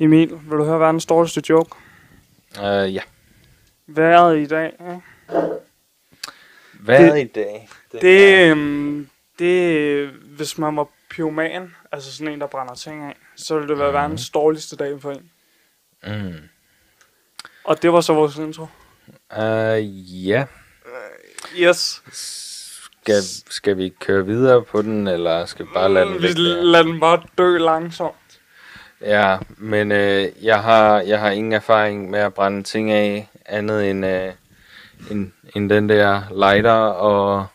Emil, vil du høre verdens dårligste joke? Uh, ja. Været i dag, ikke? Hvad Det- det, i dag? Det, er- øhm, det, hvis man var pyroman, altså sådan en, der brænder ting af, så ville det være Mhm. verdens dårligste dag for en. Mm. Og det var så vores intro. Uh, ja. Yes. Skal, skal vi køre videre på den, eller skal vi bare lade den Mm, Vi lader den bare dø langsomt. Ja, men øh, jeg, har, jeg har ingen erfaring med at brænde ting af, andet end, øh, end, end den der lighter og,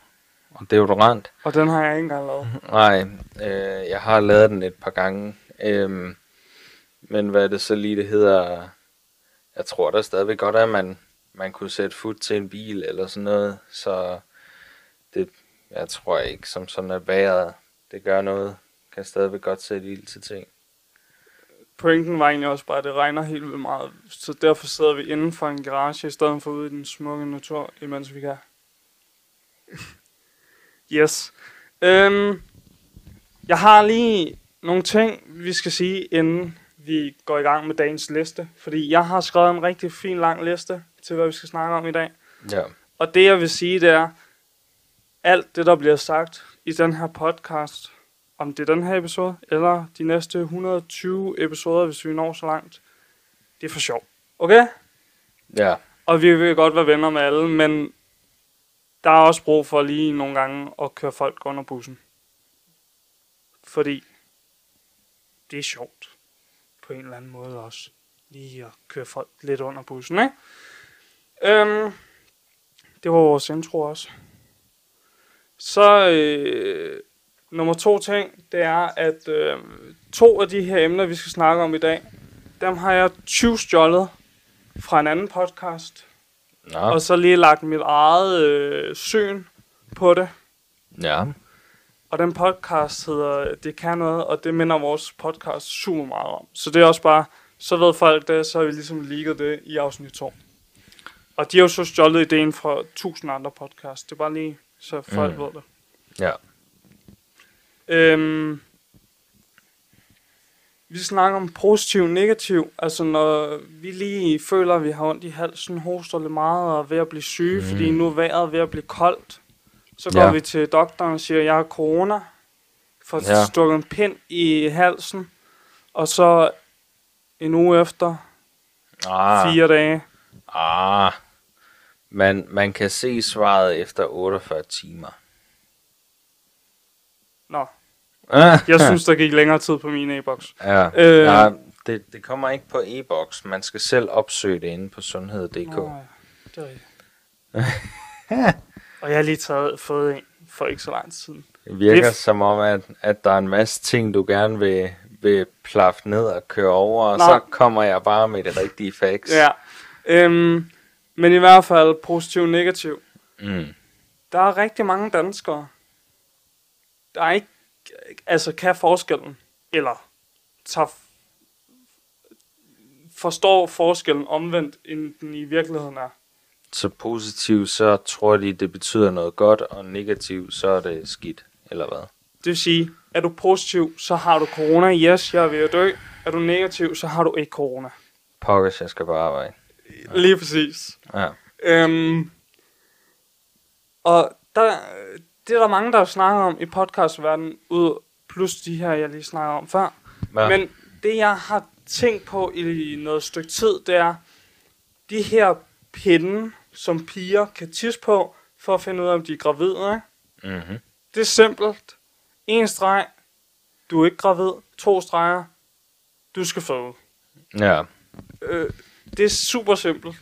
og deodorant. Og den har jeg ikke engang lavet. Nej, øh, jeg har lavet den et par gange. Øhm, men hvad er det så lige, det hedder? Jeg tror da stadigvæk godt, at man, man kunne sætte fod til en bil eller sådan noget. Så det, jeg tror ikke, som sådan at vejret, det gør noget. Kan stadigvæk godt sætte ild til ting. Pointen var egentlig også bare, at det regner helt vildt meget. Så derfor sidder vi inden for en garage, i stedet for ude i den smukke natur, imens vi kan. yes. Øhm, jeg har lige nogle ting, vi skal sige, inden vi går i gang med dagens liste. Fordi jeg har skrevet en rigtig fin lang liste til, hvad vi skal snakke om i dag. Ja. Og det jeg vil sige, det er, alt det, der bliver sagt i den her podcast, om det er den her episode, eller de næste 120 episoder, hvis vi når så langt, det er for sjov. Okay? Ja. Og vi vil godt være venner med alle, men der er også brug for lige nogle gange at køre folk under bussen. Fordi det er sjovt. På en eller anden måde også. Lige at køre folk lidt under bussen, ikke? Øhm, det var vores intro også. Så øh, nummer to ting, det er, at øh, to af de her emner, vi skal snakke om i dag, dem har jeg 20 stjålet fra en anden podcast, Nå. og så lige lagt mit eget øh, syn på det. Ja. Og den podcast hedder Det kan noget, og det minder vores podcast super meget om. Så det er også bare, så ved folk det, så har vi ligesom ligget det i afsnit 2. Og de har jo så stjålet ideen fra tusind andre podcasts. Det er bare lige, så folk Mm. mm. ved det. Ja. Øhm, vi snakker om positiv og negativ. Altså når vi lige føler, at vi har ondt i halsen, hoster lidt meget og er ved at blive syge, Mm. fordi nu er vejret ved at blive koldt. Så går Ja. vi til doktoren og siger, at jeg har corona. Får Ja. stukket en pind i halsen. Og så en uge efter, Ah. fire dage. Ah. Man, man kan se svaret efter 48 timer. Nå. Jeg synes, der gik længere tid på min e-boks. Ja, Øh. ja det, det kommer ikke på e-boks. Man skal selv opsøge det inde på sundhed.dk. Nå, ja. Det er rigtigt. og jeg har lige taget, fået en for ikke så lang tid siden. Det virker Det f- som om, at, at der er en masse ting, du gerne vil, vil plaffe ned og køre over, og Nej. så kommer jeg bare med det rigtige facts. Ja. Øhm, men i hvert fald positiv og negativ. Mm. Der er rigtig mange danskere, der er ikke, altså kan forskellen, eller tager, forstår forskellen omvendt, end den i virkeligheden er. Så positivt, så tror de, det betyder noget godt, og negativt, så er det skidt, eller hvad? Det vil sige, er du positiv, så har du corona. Yes, jeg er ved at dø. Er du negativ, så har du ikke corona. Pokkers, jeg skal på arbejde. Lige præcis. Ja. Øhm, og der, det er der mange, der snakker om i podcastverdenen, ud plus de her, jeg lige snakker om før. Ja. Men det, jeg har tænkt på i noget stykke tid, det er de her pinde, som piger kan tisse på, for at finde ud af, om de er gravide. Ikke? Mm-hmm. Det er simpelt. En streg, du er ikke gravid. To streger, du skal føde. Ja. Øh, det er super simpelt.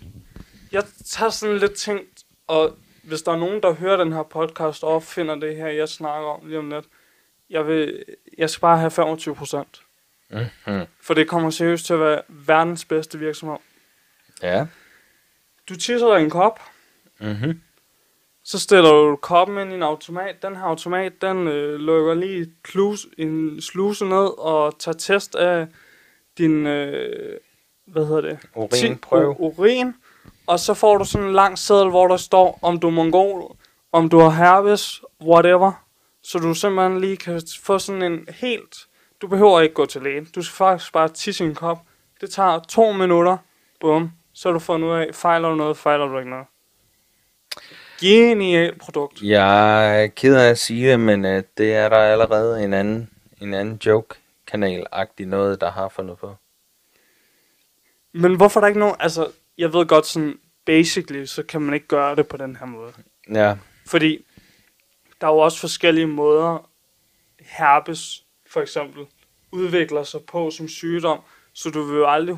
Jeg tager sådan lidt tænkt, og hvis der er nogen, der hører den her podcast og opfinder det her, jeg snakker om lige om lidt, jeg, vil, jeg skal bare have 25 procent. Mm-hmm. For det kommer seriøst til at være verdens bedste virksomhed. Ja. Du tisser dig en kop, Mm-hmm. så stiller du koppen ind i en automat. Den her automat, den øh, lukker lige klus, en sluse ned og tager test af din, øh, hvad hedder det? Urinprøve. Ti- urin. Og så får du sådan en lang seddel, hvor der står, om du er mongol, om du har herpes, whatever. Så du simpelthen lige kan få sådan en helt... Du behøver ikke gå til lægen. Du skal faktisk bare tisse i en kop. Det tager to minutter. Bum. Så du fundet ud af, fejler du noget, fejler du ikke noget. Genialt produkt. Jeg er ked af at sige det, men uh, det er der allerede en anden, en anden joke-kanal-agtig noget, der har fundet på. Men hvorfor er der ikke nogen... Altså, jeg ved godt sådan... Basically, så kan man ikke gøre det på den her måde. Ja, Fordi der er jo også forskellige måder, herpes for eksempel, udvikler sig på som sygdom, så du vil jo aldrig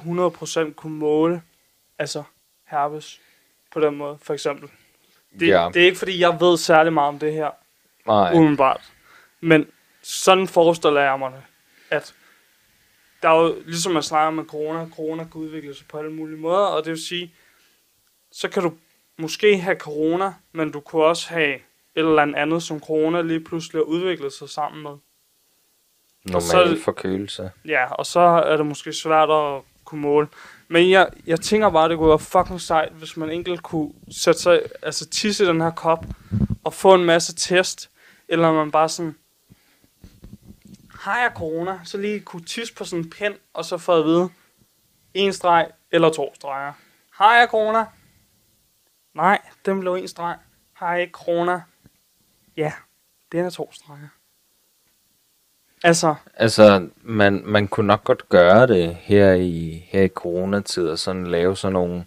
100% kunne måle altså herpes på den måde, for eksempel. Det, Ja. det er ikke fordi, jeg ved særlig meget om det her, nej. umiddelbart. Men sådan forestiller jeg mig det, at der er jo, ligesom man snakker med corona, corona kan udvikle sig på alle mulige måder, og det vil sige, så kan du måske have corona, men du kunne også have et eller andet, som corona lige pludselig har udviklet sig sammen med. Normal forkølelse. Ja, og så er det måske svært at kunne måle. Men jeg, jeg tænker bare, det kunne være fucking sejt, hvis man enkelt kunne sætte sig, altså tisse den her kop, og få en masse test, eller man bare sådan, har jeg corona, så lige kunne tisse på sådan en pind, og så få at vide, en streg eller to streger. Har jeg corona? Nej, den blev en streg. Har jeg ikke corona? Ja, den er to streger. Altså, Altså, man, man kunne nok godt gøre det her i, her i coronatid, og sådan lave sådan nogle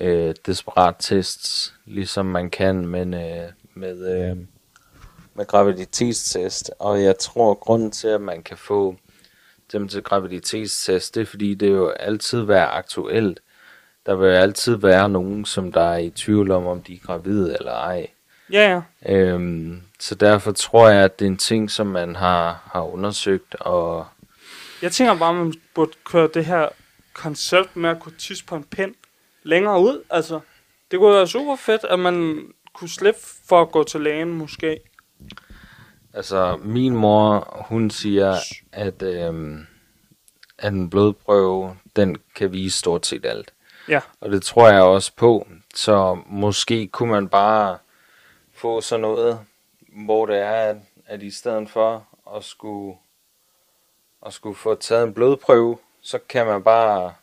øh, desperat tests, ligesom man kan men, øh, med, øh, med graviditetstest. Og jeg tror, grunden til, at man kan få dem til graviditetstest, det er fordi, det jo altid være aktuelt. Der vil altid være nogen, som der er i tvivl om, om de er gravide eller ej. ja ja, Øhm, så derfor tror jeg, at det er en ting, som man har, har undersøgt, og Jeg tænker bare, at man burde køre det her koncept med at kunne tisse på en pind længere ud. Altså, det kunne være super fedt, at man kunne slippe for at gå til lægen måske. Altså, min mor, hun siger, at, øhm, at en blodprøve, den kan vise stort set alt. Ja. Og det tror jeg også på. Så måske kunne man bare få sådan noget, hvor det er, at, at i stedet for at skulle, at skulle få taget en blodprøve, så kan man bare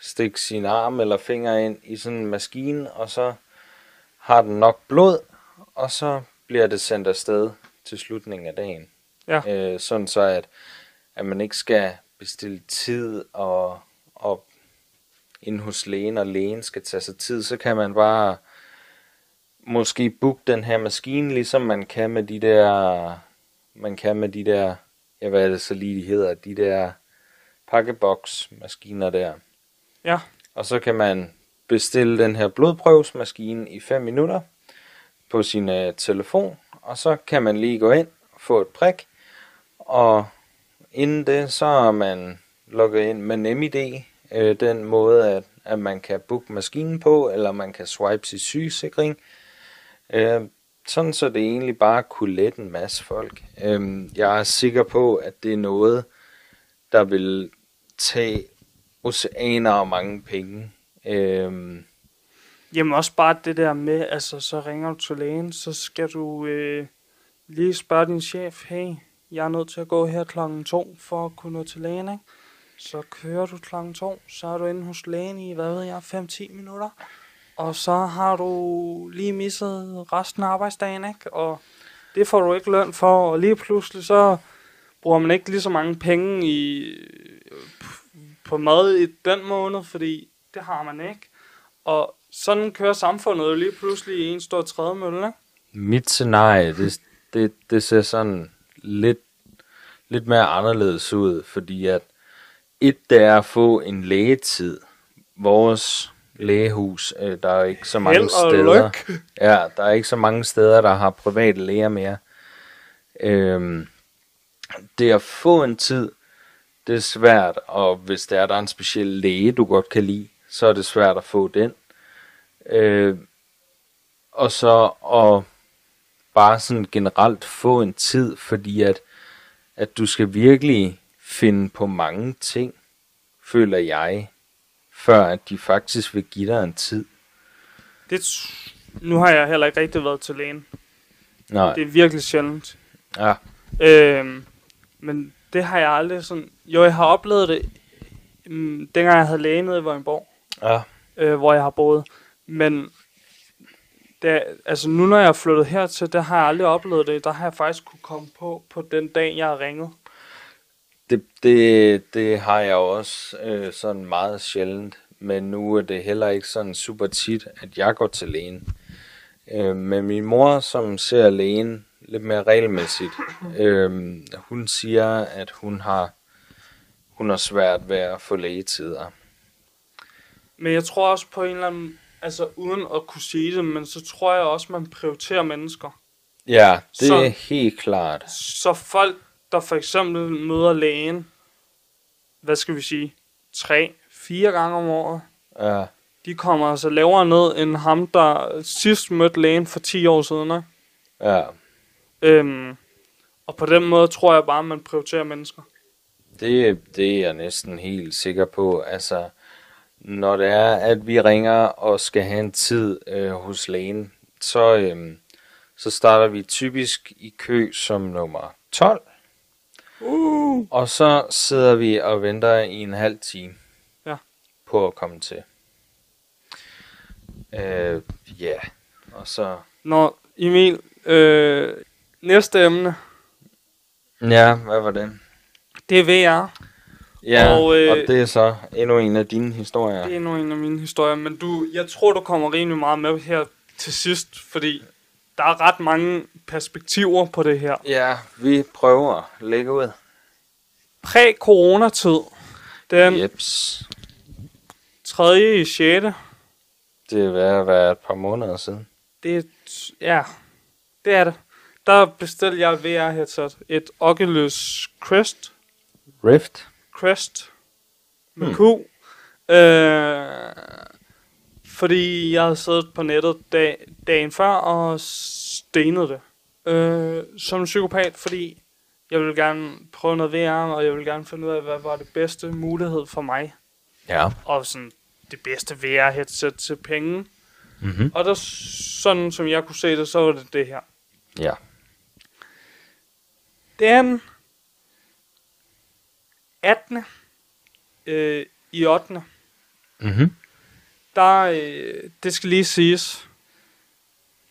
stikke sin arm eller finger ind i sådan en maskine, og så har den nok blod, og så bliver det sendt afsted til slutningen af dagen. Ja. Øh, sådan så, at, at man ikke skal bestille tid og, og ind hos lægen, og lægen skal tage sig tid, så kan man bare måske booke den her maskine, ligesom man kan med de der, man kan med de der, ja hvad er det så lige de hedder, de der pakkeboks-maskiner der. Ja. Og så kan man bestille den her blodprøvesmaskine i 5 minutter på sin øh, telefon, og så kan man lige gå ind og få et prik, og inden det, så er man logget ind med NemID, øh, den måde, at, at man kan booke maskinen på, eller man kan swipe sin sygesikring, øh, sådan så det egentlig bare kunne lette en masse folk. Øh, jeg er sikker på, at det er noget, der vil tage oceaner og mange penge. Øh, Jamen også bare det der med, altså så ringer du til lægen, så skal du øh, lige spørge din chef, hey, jeg er nødt til at gå her klokken to for at kunne nå til lægen, ikke? Så kører du klokken to, så er du inde hos lægen i, hvad ved jeg, 5-10 minutter. Og så har du lige misset resten af arbejdsdagen, ikke? Og det får du ikke løn for, og lige pludselig så bruger man ikke lige så mange penge i, øh, på mad i den måned, fordi det har man ikke. Og sådan kører samfundet jo lige pludselig i en stor trædemølle, ikke? mit scenarie, det, det, det ser sådan lidt, lidt mere anderledes ud, fordi at et, det er at få en lægetid. Vores lægehus, øh, der er ikke så mange Held og steder. lykke. Ja, der er ikke så mange steder, der har private læger mere. Øhm, det at få en tid, det er svært, og hvis der er, der er en speciel læge, du godt kan lide, så er det svært at få den. Øh, og så at bare sådan generelt få en tid, fordi at, at du skal virkelig finde på mange ting, føler jeg, før at de faktisk vil give dig en tid. Det, nu har jeg heller ikke rigtig været til lægen. Nej, Det er virkelig sjældent. ja, Øhm, men det har jeg aldrig sådan... Jo, jeg har oplevet det mm, dengang jeg havde læge nede i Vordingborg, Ja. øh, hvor jeg har boet. Men da, altså nu når jeg er flyttet hertil, der har jeg aldrig oplevet det. Der har jeg faktisk kunne komme på på den dag, jeg har ringet. Det, det, det har jeg også øh, sådan meget sjældent, men nu er det heller ikke sådan super tit, at jeg går til lægen. Øh, men min mor, som ser lægen lidt mere regelmæssigt, øh, hun siger, at hun har, hun har svært ved at få lægetider. Men jeg tror også på en eller anden, altså uden at kunne sige det, men så tror jeg også, man prioriterer mennesker. Ja, det Så- er helt klart. Så folk, der for eksempel møder lægen, hvad skal vi sige, tre, fire gange om året, Ja, de kommer altså lavere ned end ham, der sidst mødte lægen for 10 år siden. Ikke? ja. Øhm, og på den måde tror jeg bare, at man prioriterer mennesker. Det, det er jeg næsten helt sikker på. Altså, når det er, at vi ringer og skal have en tid øh, hos lægen, så, øh, så starter vi typisk i kø som nummer 12. Uh. Og så sidder vi og venter i en halv time Ja. på at komme til. Øh, ja, og så... Nå, Emil, øh, næste emne, Ja, hvad var det? det er VR. Ja, Og, øh, og det er så endnu en af dine historier. Det er endnu en af mine historier, men du, jeg tror, du kommer rimelig meget med her til sidst, fordi der er ret mange perspektiver på det her. Ja, vi prøver at lægge ud. Præ-coronatid, den Jeps. 3. i 6. Det er ved at være et par måneder siden. Det er, ja, det er det. Der bestilte jeg et VR-headset. Et Oculus Quest. Rift? Quest. Med Hmm. Q. Øh, fordi jeg havde siddet på nettet dag, dagen før og stenet det. Øh, som psykopat, fordi jeg ville gerne prøve noget VR, og jeg ville gerne finde ud af, hvad var det bedste mulighed for mig. Ja. Og sådan det bedste VR-headset til penge. Mm-hmm. Og der, sådan som jeg kunne se det, så var det det her. Ja. Den 18. Øh, i 8. Mm-hmm. Der, øh, det skal lige siges.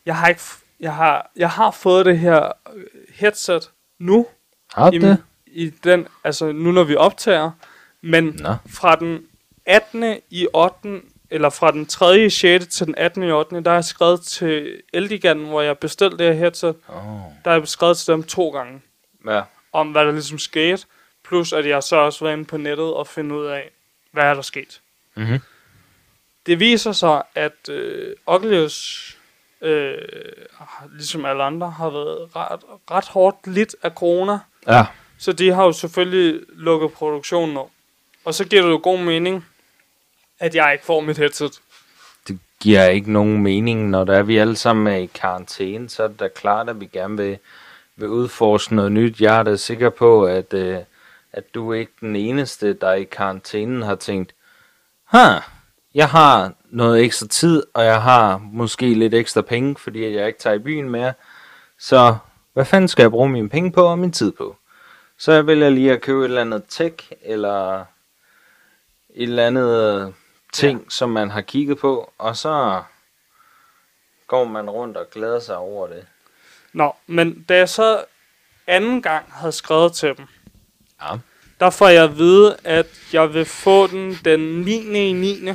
Jeg har ikke, f- jeg har, jeg har fået det her øh, headset nu Har du i, det? i den, altså nu når vi optager, men Nå. fra den 18. i 8. eller fra den 3. i 6. til den 18. i 8. der har jeg skrevet til Eldigan, hvor jeg bestilte det her headset, Oh. der har jeg skrevet til dem to gange. Ja. om, hvad der ligesom skete. Plus, at jeg så også var inde på nettet og finde ud af, hvad er der sket. Mm-hmm. Det viser sig, at øh, Oculus, øh, ligesom alle andre, har været ret, ret hårdt lidt af corona. Ja. Så de har jo selvfølgelig lukket produktionen op. Og så giver det jo god mening, at jeg ikke får mit headset. Det giver ikke nogen mening, når der er vi alle sammen er i karantæne, så er det da klart, at vi gerne vil, vil udforske noget nyt. Jeg er da sikker på, at, øh, at du er ikke den eneste, der i karantænen har tænkt, huh, jeg har noget ekstra tid, og jeg har måske lidt ekstra penge, fordi jeg ikke tager i byen mere. Så hvad fanden skal jeg bruge mine penge på og min tid på? Så jeg vælger lige at købe et eller andet tech, eller et eller andet øh, ting, ja. som man har kigget på, og så går man rundt og glæder sig over det. Nå, men da jeg så anden gang havde skrevet til dem, Ja. der får jeg at vide, at jeg vil få den den 9. i 9.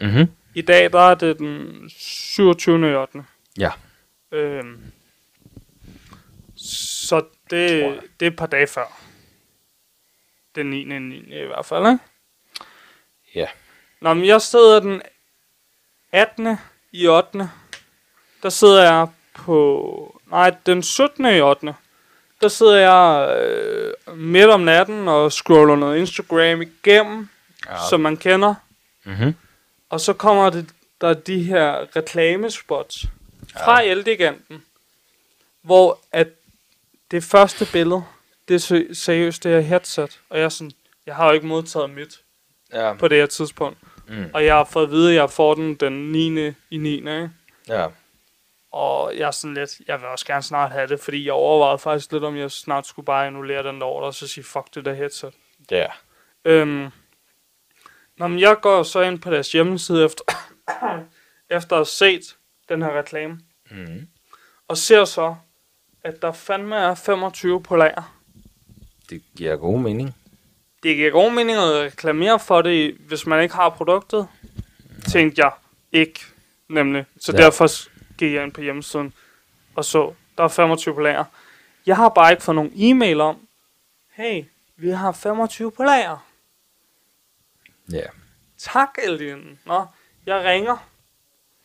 Mhm. I dag der er det den 27. i 8. Ja. Øhm, så det, det er et par dage før. Den 9. i 9. i hvert fald, ikke? Ja. Nå, men jeg sidder den 18. i 8. Der sidder jeg på... Nej, den 17. i 8. Der sidder jeg øh, midt om natten og scroller noget Instagram igennem, Ja. som man kender. Mhm. Og så kommer det, der de her reklamespots fra ja. Elgiganten, hvor at det første billede, det er se- seriøst det her headset, og jeg er sådan, jeg har jo ikke modtaget mit Ja. på det her tidspunkt. Mm. Og jeg har fået at vide, at jeg får den den 9. i 9. Ikke? Ja. Og jeg er sådan lidt, jeg vil også gerne snart have det, fordi jeg overvejede faktisk lidt, om jeg snart skulle bare annullere den der ordre, og så sige, fuck det der headset. Ja. Øhm, Nå, men jeg går så ind på deres hjemmeside efter, efter at have set den her reklame. Mm. Og ser så, at der fandme er 25 på lager. Det giver god mening. Det giver god mening at reklamere for det, hvis man ikke har produktet. Tænkte jeg ikke, nemlig. Så ja. derfor gik jeg ind på hjemmesiden og så, der er 25 på lager. Jeg har bare ikke fået nogen e-mail om, hey, vi har 25 på lager. Ja. Tak, Eldin. Nå, jeg ringer,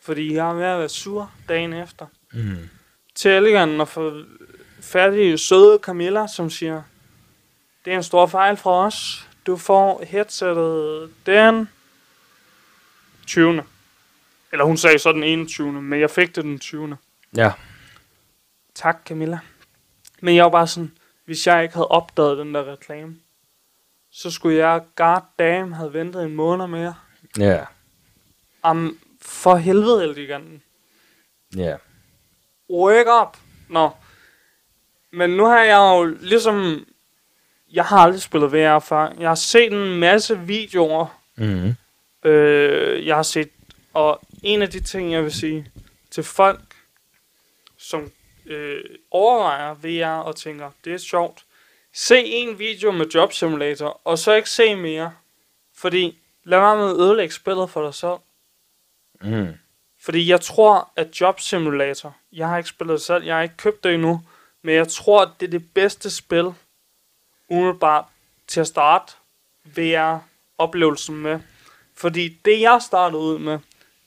fordi jeg er ved at være sur dagen efter. Mm. Til Elegant og få færdig søde Camilla, som siger, det er en stor fejl fra os. Du får headsettet den 20. Eller hun sagde så den 21. Men jeg fik det den 20. Ja. Tak, Camilla. Men jeg var bare sådan, hvis jeg ikke havde opdaget den der reklame, så skulle jeg goddamn have ventet en måned mere. Ja. Am, for helvede, Elgiganten. Ja. Wake up! Nå. Men nu har jeg jo ligesom... Jeg har aldrig spillet VR før. Jeg har set en masse videoer. Mm. Øh, jeg har set... Og en af de ting, jeg vil sige til folk, som øh, overvejer VR og tænker, det er sjovt. Se en video med Job Simulator, og så ikke se mere. Fordi lad være med at ødelægge spillet for dig selv. Mm. Fordi jeg tror, at Job Simulator, jeg har ikke spillet det selv, jeg har ikke købt det endnu, men jeg tror, at det er det bedste spil, umiddelbart til at starte VR-oplevelsen med. Fordi det, jeg startede ud med,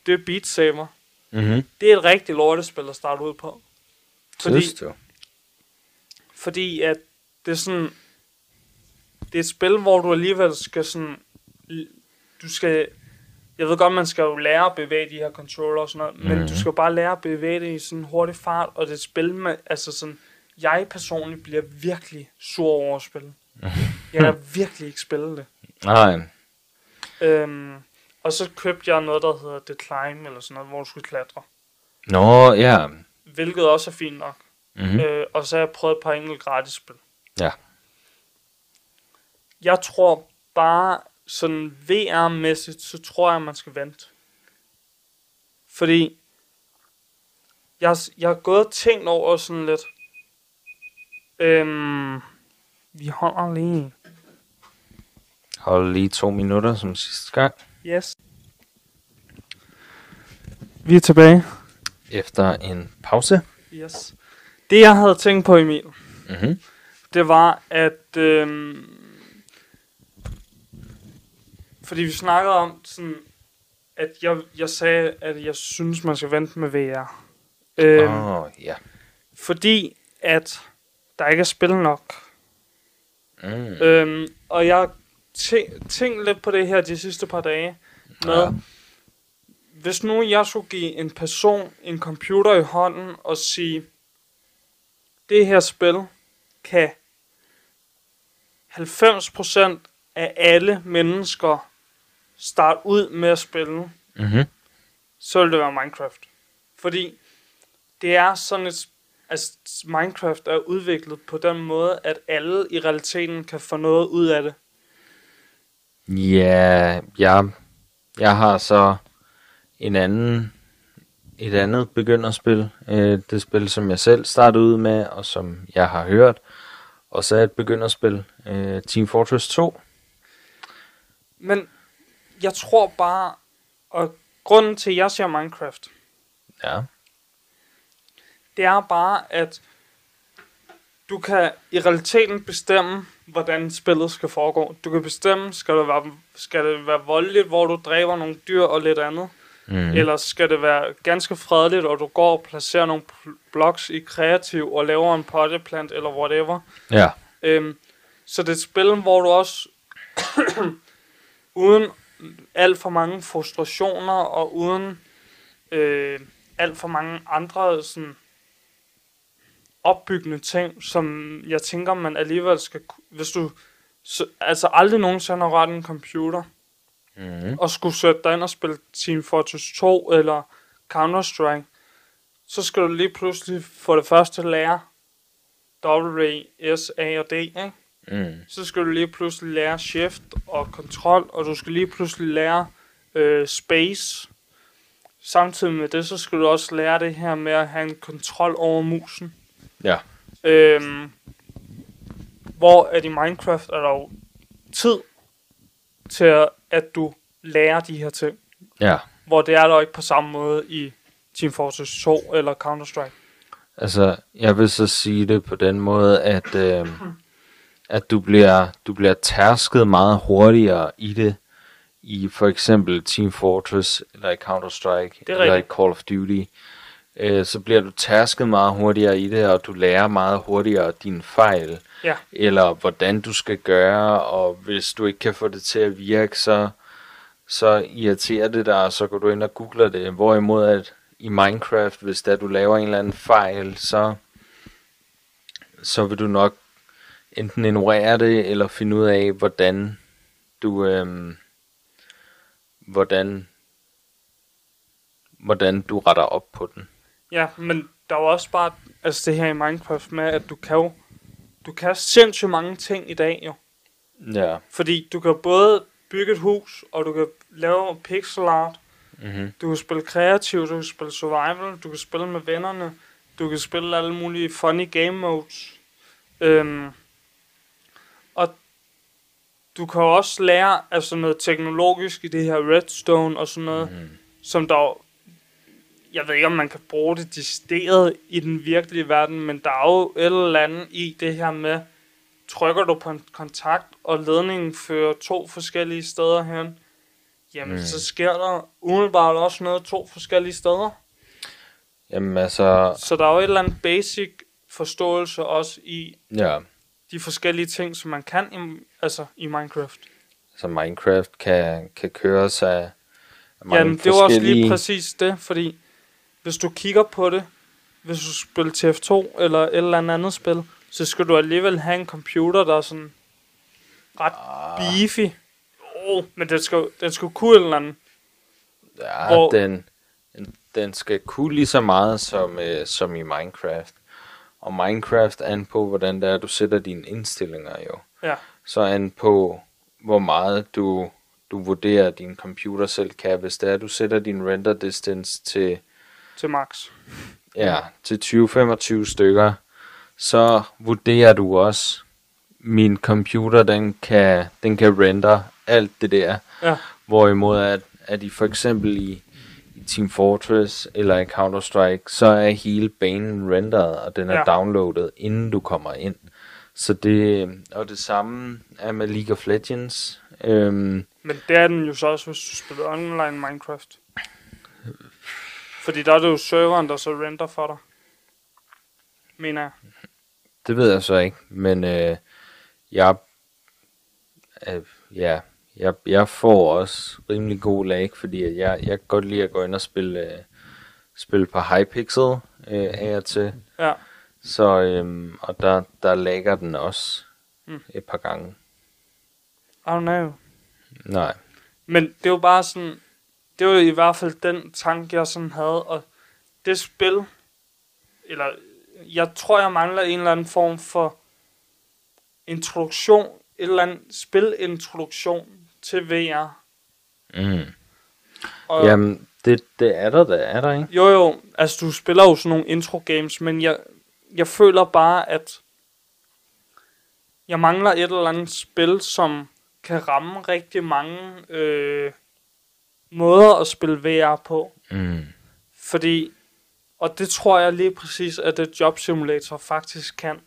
det er Beat Saber. Mm-hmm. Det er et rigtig lortespil at starte ud på. Fordi, Synes du? fordi at det er sådan, det er et spil, hvor du alligevel skal sådan, du skal, jeg ved godt, man skal jo lære at bevæge de her controller og sådan noget, men Mhm. du skal bare lære at bevæge det i sådan en hurtig fart, og det er et spil med, altså sådan, jeg personligt bliver virkelig sur over at spille. Jeg kan virkelig ikke spille det. Nej. Øhm, og så købte jeg noget, der hedder The Climb, eller sådan noget, hvor du skulle klatre. Nå, ja. Hvilket også er fint nok. Mm-hmm. Mm. Øh, og så har jeg prøvet et par enkelte gratis spil. Ja. Jeg tror bare, sådan VR-mæssigt, så tror jeg, man skal vente. Fordi, jeg, jeg har gået og tænkt over sådan lidt, øhm, vi holder lige. Hold lige to minutter som sidste gang. Yes. Vi er tilbage. Efter en pause. Yes. Det jeg havde tænkt på, Emil, Mm-hmm. det var, at... Øhm, fordi vi snakkede om sådan, at jeg, jeg sagde, at jeg synes, man skal vente med VR. Åh, oh, ja. Fordi at der ikke er spil nok. Mm. Øhm, og jeg tæ- tænkte lidt på det her de sidste par dage. Med, ja. Hvis nu jeg skulle give en person en computer i hånden og sige, det her spil kan 90% af alle mennesker starte ud med at spille, Mm-hmm. så vil det være Minecraft. Fordi det er sådan et... Altså, Minecraft er udviklet på den måde, at alle i realiteten kan få noget ud af det. Ja, jeg, jeg har så en anden, et andet begynderspil. Øh, det spil, som jeg selv startede ud med, og som jeg har hørt. Og så et begynderspil, øh, Team Fortress 2. Men jeg tror bare, og grunden til, at jeg siger Minecraft, Ja. det er bare, at du kan i realiteten bestemme, hvordan spillet skal foregå. Du kan bestemme, skal det være, skal det være voldeligt, hvor du dræber nogle dyr og lidt andet, Mm. eller skal det være ganske fredeligt, og du går og placerer nogle blocks i kreativ og laver en potteplant eller whatever. Ja. Øhm, så det er et spil, hvor du også uden alt for mange frustrationer og uden øh, alt for mange andre sådan opbyggende ting, som jeg tænker, man alligevel skal... Hvis du så, altså aldrig nogensinde har rørt en computer, Mm. og skulle sætte dig ind og spille Team Fortress 2 eller Counter-Strike, så skal du lige pludselig for det første lære W, S, A og D, ikke? Mm. så skal du lige pludselig lære shift og kontrol, og du skal lige pludselig lære øh, space. Samtidig med det, så skal du også lære det her med at have en kontrol over musen. Ja. Øhm, hvor at i Minecraft er der jo tid til, at- at du lærer de her ting. Ja. Hvor det er der jo ikke på samme måde i Team Fortress 2 eller Counter-Strike. Altså, jeg vil så sige det på den måde, at, øh, at du, bliver, du bliver tærsket meget hurtigere i det, i for eksempel Team Fortress, eller i Counter-Strike, er eller i. Call of Duty. Øh, så bliver du tærsket meget hurtigere i det, og du lærer meget hurtigere dine fejl, Ja. eller hvordan du skal gøre, og hvis du ikke kan få det til at virke, så, så irriterer det dig, og så går du ind og googler det. Hvorimod at i Minecraft, hvis der du laver en eller anden fejl, så, så vil du nok enten ignorere det, eller finde ud af, hvordan du, øhm, hvordan, hvordan du retter op på den. Ja, men der er jo også bare altså det her i Minecraft med, at du kan jo du kan sindssygt mange ting i dag jo. Ja. Fordi du kan både bygge et hus, og du kan lave pixel art, Mm-hmm. du kan spille kreativt, du kan spille survival, du kan spille med vennerne, du kan spille alle mulige funny game modes. Øhm, og du kan også lære altså noget teknologisk i det her redstone og sådan noget, Mm. som der jeg ved ikke, om man kan bruge det decideret i den virkelige verden, men der er jo et eller andet i det her med, trykker du på en kontakt, og ledningen fører to forskellige steder hen, jamen Mm. så sker der umiddelbart også noget to forskellige steder. Jamen altså, Så der er jo et eller andet basic forståelse også i ja, de forskellige ting, som man kan i, altså i Minecraft. så Minecraft kan, kan køre sig mange Jamen, det var også lige præcis det, fordi hvis du kigger på det, hvis du spiller TF2 eller et eller andet andet spil, så skal du alligevel have en computer, der er sådan ret Ah. beefy. Oh, men den skal, den skal kunne et eller andet. Ja, Hvor- den, den, skal kunne lige så meget som, øh, som i Minecraft. Og Minecraft an på, hvordan det er, du sætter dine indstillinger jo. Ja. Så an på, hvor meget du, du vurderer, din computer selv kan. Hvis det er, du sætter din render distance til, Til max. ja, til 20-25 stykker, så vurderer du også, min computer, den kan, den kan render alt det der. Ja. Hvorimod at, at i for eksempel i, i Team Fortress eller i Counter-Strike, så er hele banen renderet, og den er Ja. downloadet, inden du kommer ind. Så det, og det samme er med League of Legends. Øhm, Men det er den jo så også, hvis du spiller online Minecraft. Fordi der er det jo serveren, der så render for dig. Mener jeg. det ved jeg så ikke, men øh, jeg, øh, ja, jeg, jeg får også rimelig god lag, fordi at jeg, jeg kan godt lide at gå ind og spille, øh, spille på Hypixel øh, af og til. Ja. Så, øhm, og der, der lægger den også mm. et par gange. I don't know. Nej. Men det er jo bare sådan, det var i hvert fald den tanke, jeg sådan havde, og det spil, eller jeg tror, jeg mangler en eller anden form for introduktion, et eller andet spilintroduktion til VR. Mm. Og, Jamen, det, det er der, det er der, ikke? Jo jo, altså du spiller jo sådan nogle intro games, men jeg, jeg føler bare, at jeg mangler et eller andet spil, som kan ramme rigtig mange øh, måder at spille VR på. Mm. Fordi, og det tror jeg lige præcis, at det Job Simulator faktisk kan.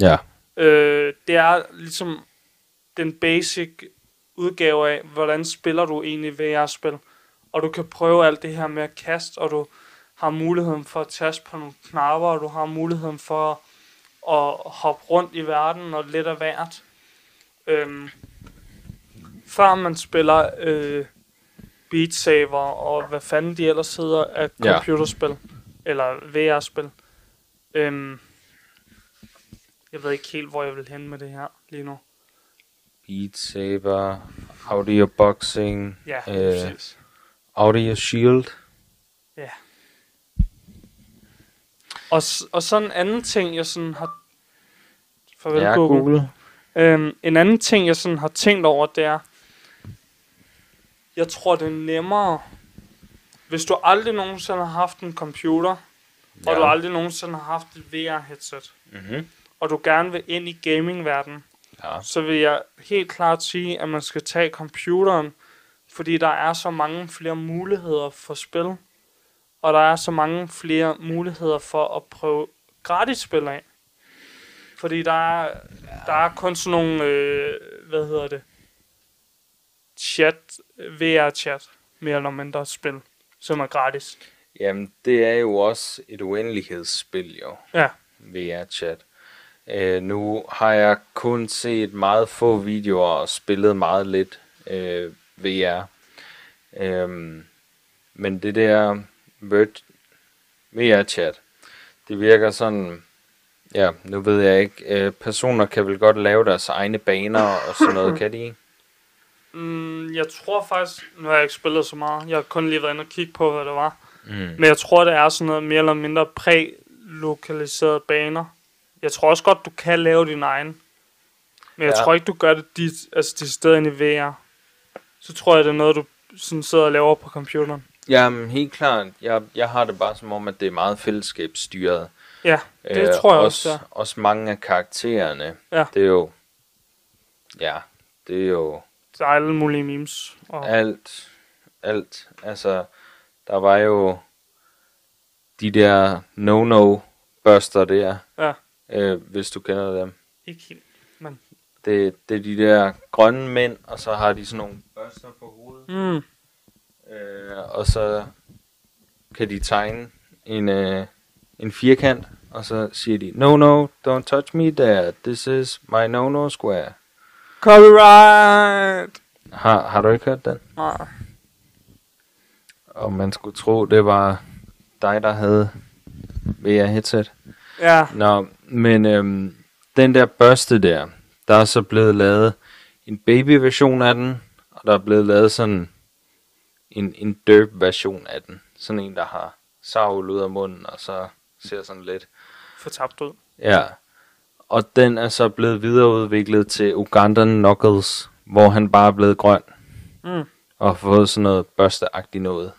Ja. Øh, det er ligesom den basic udgave af, hvordan spiller du egentlig VR-spil. Og du kan prøve alt det her med at kaste, og du har muligheden for at taste på nogle knapper, og du har muligheden for at hoppe rundt i verden og lidt af hvert. Øhm, før man spiller øh, Beat Saber og hvad fanden de ellers hedder af Ja. computerspil, eller VR-spil. Øhm, jeg ved ikke helt, hvor jeg vil hen med det her lige nu. Beat Saber, Audio Boxing, Ja, Øh, præcis. Audio Shield. Og, s- og så en anden ting, jeg sådan har... Farvel, Ja, Google. Google. Øhm, en anden ting, jeg sådan har tænkt over, det er, jeg tror, det er nemmere, hvis du aldrig nogensinde har haft en computer, ja. og du aldrig nogensinde har haft et VR-headset, Mm-hmm. og du gerne vil ind i gamingverdenen, Ja. så vil jeg helt klart sige, at man skal tage computeren, fordi der er så mange flere muligheder for spil, og der er så mange flere muligheder for at prøve gratis spil af. Fordi der er, der er kun sådan nogle, øh, hvad hedder det, chat, VR-chat, mere eller mindre spil, som er gratis. Jamen, det er jo også et uendelighedsspil, jo. Ja. VR-chat. Øh, nu har jeg kun set meget få videoer og spillet meget lidt øh, VR. Øhm, men det der VR-chat, det virker sådan, ja, nu ved jeg ikke, øh, personer kan vel godt lave deres egne baner og sådan noget, kan de ikke? Mm, jeg tror faktisk, nu har jeg ikke spillet så meget, jeg har kun lige været inde og kigge på, hvad det var. Mm. Men jeg tror, det er sådan noget mere eller mindre præ-lokaliserede baner. Jeg tror også godt, du kan lave din egen. Men jeg Ja. tror ikke, du gør det dit, altså de steder inde i VR. Så tror jeg, det er noget, du sådan sidder og laver på computeren. Jamen, helt klart. Jeg, jeg har det bare som om, at det er meget fællesskabsstyret. Ja, det tror jeg også, også. er. Også mange af karaktererne. Ja. Det er jo... Ja, det er jo Der er alle mulige memes. Og, alt. Alt. Altså, der var jo de der no-no børster der. Ja. Øh, hvis du kender dem. Ikke helt. Det, det er de der grønne mænd, og så har de sådan nogle børster på hovedet. Mm, Øh, og så kan de tegne en, øh, en firkant, og så siger de, no, no, don't touch me there, this is my no-no square. Copyright! Har, har du ikke hørt den? Nej. Og man skulle tro, det var dig, der havde VR headset. Ja, Nå, men øhm, den der børste der, der er så blevet lavet en baby-version af den, og der er blevet lavet sådan en, en derp-version af den. Sådan en, der har savl ud af munden, og så ser sådan lidt. for tabt ud. Ja. Og den er så blevet videreudviklet til Ugandan Knuckles, hvor han bare er blevet grøn, Mm. og har fået sådan noget børsteagtigt noget.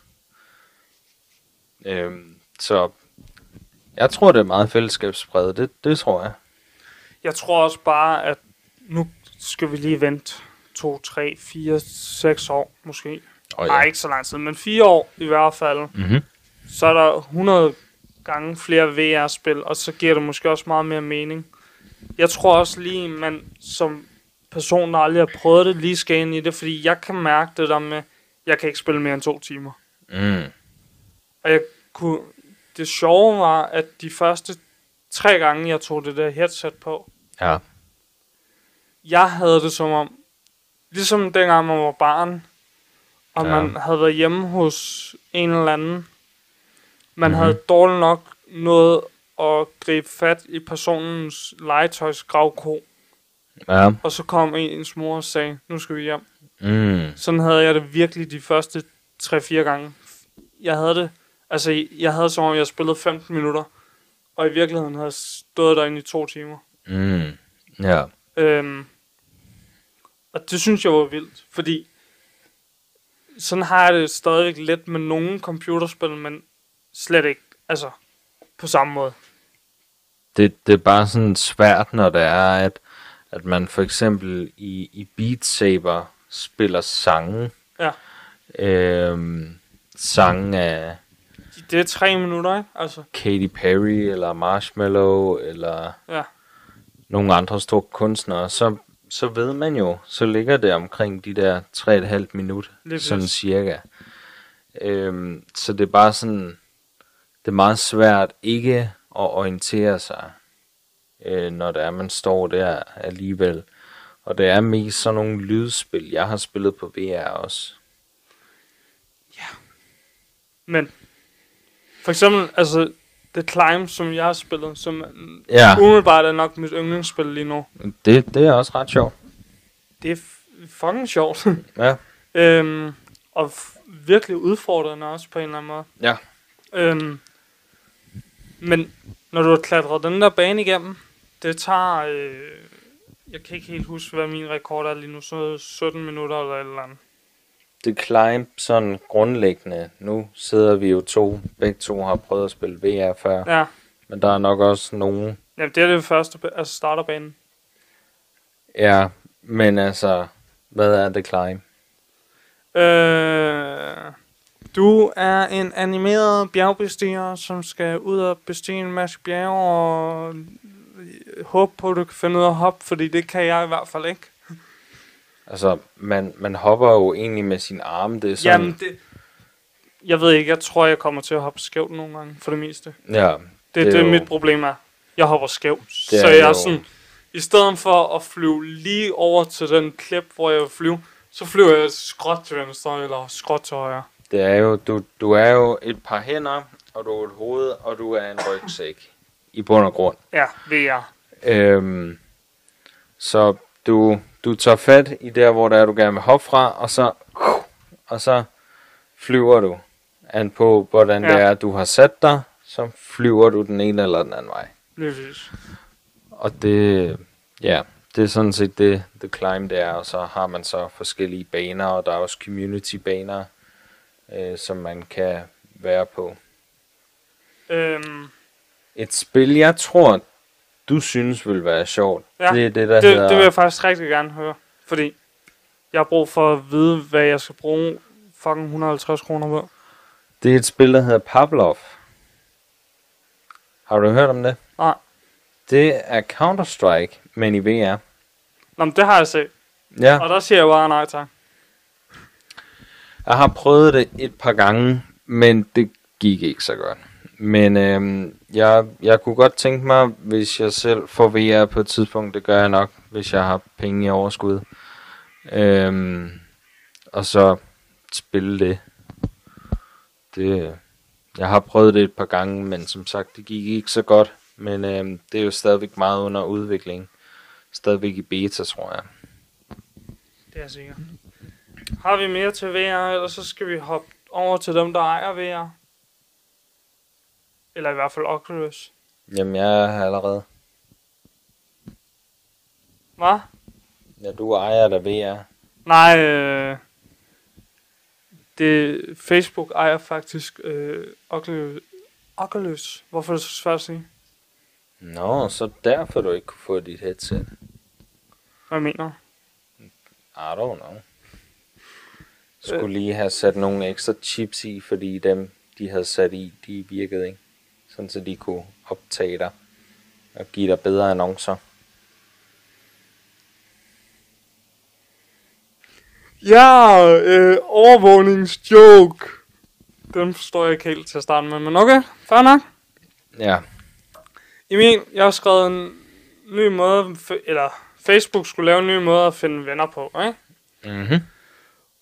Øhm, så jeg tror, det er meget fællesskabspræget. Det, det tror jeg. Jeg tror også bare, at nu skal vi lige vente 2, 3, 4, 6 år måske. Oh, Nej, ikke så lang tid, men 4 år i hvert fald. Mm-hmm. Så er der 100 gange flere VR-spil, og så giver det måske også meget mere mening. Jeg tror også lige, man som person, der aldrig har prøvet det, lige skal ind i det, fordi jeg kan mærke det der med, jeg kan ikke spille mere end to timer. Mm. Og jeg kunne, det sjove var, at de første tre gange, jeg tog det der headset på, Ja. jeg havde det som om, ligesom dengang man var barn, og Ja. man havde været hjemme hos en eller anden, man Mhm. mm-hmm. havde dårligt nok noget at gribe fat i personens legetøjs gravko, Ja. og så kom ens mor og sagde, nu skal vi hjem. Mm. Sådan havde jeg det virkelig de første 3-4 gange. Jeg havde det, altså jeg havde som om, jeg spillede 15 minutter, og i virkeligheden havde jeg stået derinde i to timer. Mm. Ja. Øhm, og det synes jeg var vildt, fordi sådan har jeg det stadigvæk lidt med nogle computerspil, men slet ikke, altså på samme måde. Det, det er bare sådan svært, når det er, at, at man for eksempel i, i Beat Saber spiller sange. Ja. Øhm, sange af Det er tre minutter, ikke? Altså, Katy Perry, eller Marshmallow, eller ja. nogle andre store kunstnere, så, så ved man jo, så ligger det omkring de der 3,5 minut, Lige sådan præcis. cirka. Øhm, så det er bare sådan, det er meget svært ikke at orientere sig, øh, når det er, man står der alligevel. Og det er mest sådan nogle lydspil, jeg har spillet på VR også. Men for eksempel, altså The Climb, som jeg har spillet, som Ja, umiddelbart er nok mit yndlingsspil lige nu. det, det er også ret sjovt. Det er fucking sjovt. Ja. øhm, og virkelig udfordrende også på en eller anden måde. Ja. Øhm, men når du har klatret den der bane igennem, det tager øh, jeg kan ikke helt huske, hvad min rekord er lige nu. Så 17 minutter eller et eller andet. Det climb sådan grundlæggende. Nu sidder vi jo to, begge to har prøvet at spille VR før. Ja, Men der er nok også nogen, Jamen, det er det første, altså starterbanen. ja, men altså, hvad er det climb? Øh, du er en animeret bjergbestiger, som skal ud og bestige en masse bjerge og håbe på, at du kan finde ud af at hoppe, fordi det kan jeg i hvert fald ikke. Altså, man, man hopper jo egentlig med sin arme, det er sådan, Jamen, det... Jeg ved ikke, jeg tror, jeg kommer til at hoppe skævt nogle gange, for det meste. ja, Det er Det det, er jo- mit problem er. Jeg hopper skævt. Det Så er jeg er sådan, i stedet for at flyve lige over til den klip, hvor jeg vil flyve, så flyver jeg skråt til venstre eller skråt til højre. Det er jo, du, du er jo et par hænder, og du er et hoved, og du er en rygsæk, i bund og grund. Ja, VR. Øhm, så du, du tager fat i der, hvor der er, du gerne vil hoppe fra, og så, og så flyver du an på, hvordan ja. Det er, du har sat dig, så flyver du den ene eller den anden vej. Præcis. Og det, ja, det er sådan set det, The Climb det er, og så har man så forskellige baner, og der er også community-baner, øh, som man kan være på. Øhm, Et spil, jeg tror, du synes vil være sjovt, Ja, det er det, der det, hedder... det vil jeg faktisk rigtig gerne høre. Fordi jeg har brug for at vide, hvad jeg skal bruge fucking 150 kroner på. Det er et spil, der hedder Pavlov. Har du hørt om det? Nej. Det er Counter-Strike, men i VR. Nå, men det har jeg set. Ja, Og der siger jeg bare nej tak jeg har prøvet det et par gange, men det gik ikke så godt. Men øhm, jeg, jeg kunne godt tænke mig, hvis jeg selv får VR på et tidspunkt, det gør jeg nok, hvis jeg har penge i overskud. Øhm, og så spille det. Det, jeg har prøvet det et par gange, men som sagt, det gik ikke så godt. Men øhm, det er jo stadigvæk meget under udvikling. Stadigvæk i beta, tror jeg. Det er sikkert. Har vi mere til VR, eller så skal vi hoppe over til dem, der ejer VR? Eller i hvert fald Oculus. Jamen, jeg her allerede. Hvad? Ja, du ejer da VR. Nej, øh, det, Facebook ejer faktisk øh, Oculus. Oculus. Hvorfor er det så svært at sige? Nå, så derfor du ikke kunne få dit headset. Hvad mener du? I don't know. Skulle lige have sat nogle ekstra chips i, fordi dem, de havde sat i, de virkede ikke. Sådan så de kunne optage dig og give dig bedre annoncer. Ja, øh, overvågningsjoke. Den forstår jeg ikke helt til at starte med, men okay, fair nok. Ja, Emil, jeg har skrevet en ny måde, eller Facebook skulle lave en ny måde at finde venner på, ikke? mhm.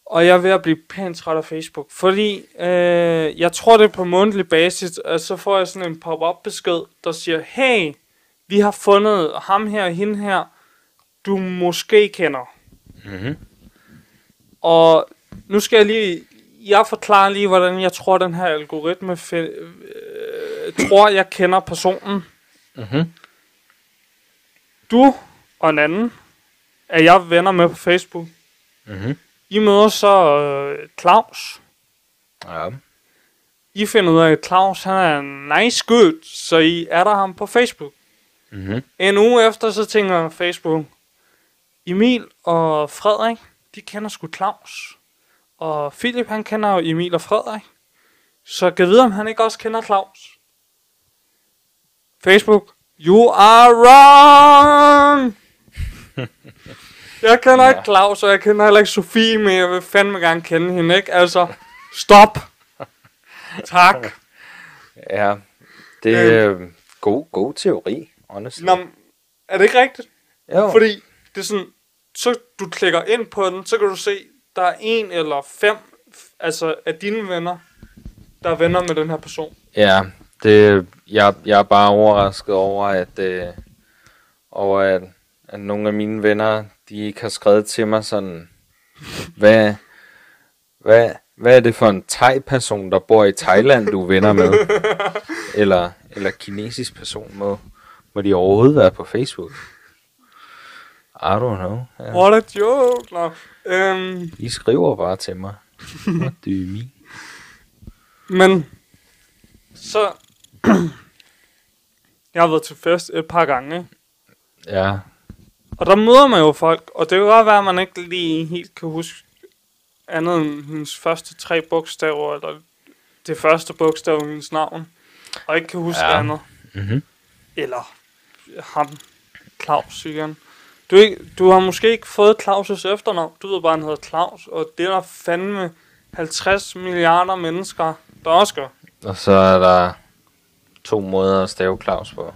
Og jeg er ved at blive pænt træt af Facebook, fordi øh, jeg tror det er på månedlig basis, at så får jeg sådan en pop-up besked, der siger, hey, vi har fundet ham her og hende her, du måske kender. Mhm. Og nu skal jeg lige, jeg forklarer lige, hvordan jeg tror, den her algoritme øh, tror, jeg kender personen. Mhm. Du og en anden er jeg venner med på Facebook. Mhm. I møder så øh, Claus. Ja. I finder ud af, at Claus han er en nice good, så I er der ham på Facebook. Mhm. En uge efter, så tænker Facebook, Emil og Frederik, de kender sgu Claus. Og Philip, han kender jo Emil og Frederik. Så kan vide, om han ikke også kender Claus. Facebook, you are wrong! jeg kender Ja. ikke Claus, og jeg kender heller ikke Sofie, men jeg vil fandme gerne kende hende, ikke? Altså, stop! tak. Ja, det er øh, god, god teori, honestly. Nå, er det ikke rigtigt? jo. Fordi det er sådan, så du klikker ind på den, så kan du se, der er en eller fem altså af dine venner, der er venner med den her person. Ja, det, jeg, jeg er bare overrasket over, at, øh, over at, at nogle af mine venner, de ikke har skrevet til mig sådan, hvad, hvad, hvad er det for en thai-person, der bor i Thailand, du er venner med? Eller, eller kinesisk person, må, må de overhovedet være på Facebook? I don't know. Ja. What a joke. Nå. Øhm, I skriver bare til mig. What do you mean? men så... jeg har været til fest et par gange? Ja, Og der møder man jo folk, og det kan godt være, at man ikke lige helt kan huske andet end hendes første tre bogstaver, eller det første bogstav i hendes navn, og ikke kan huske Ja. andet. Mhm. Eller ham, Claus igen. Du, ikke, du har måske ikke fået Claus' efternavn, du ved bare, han hedder Claus, og det er der fandme 50 milliarder mennesker, der også gør. og så er der to måder at stave Claus på.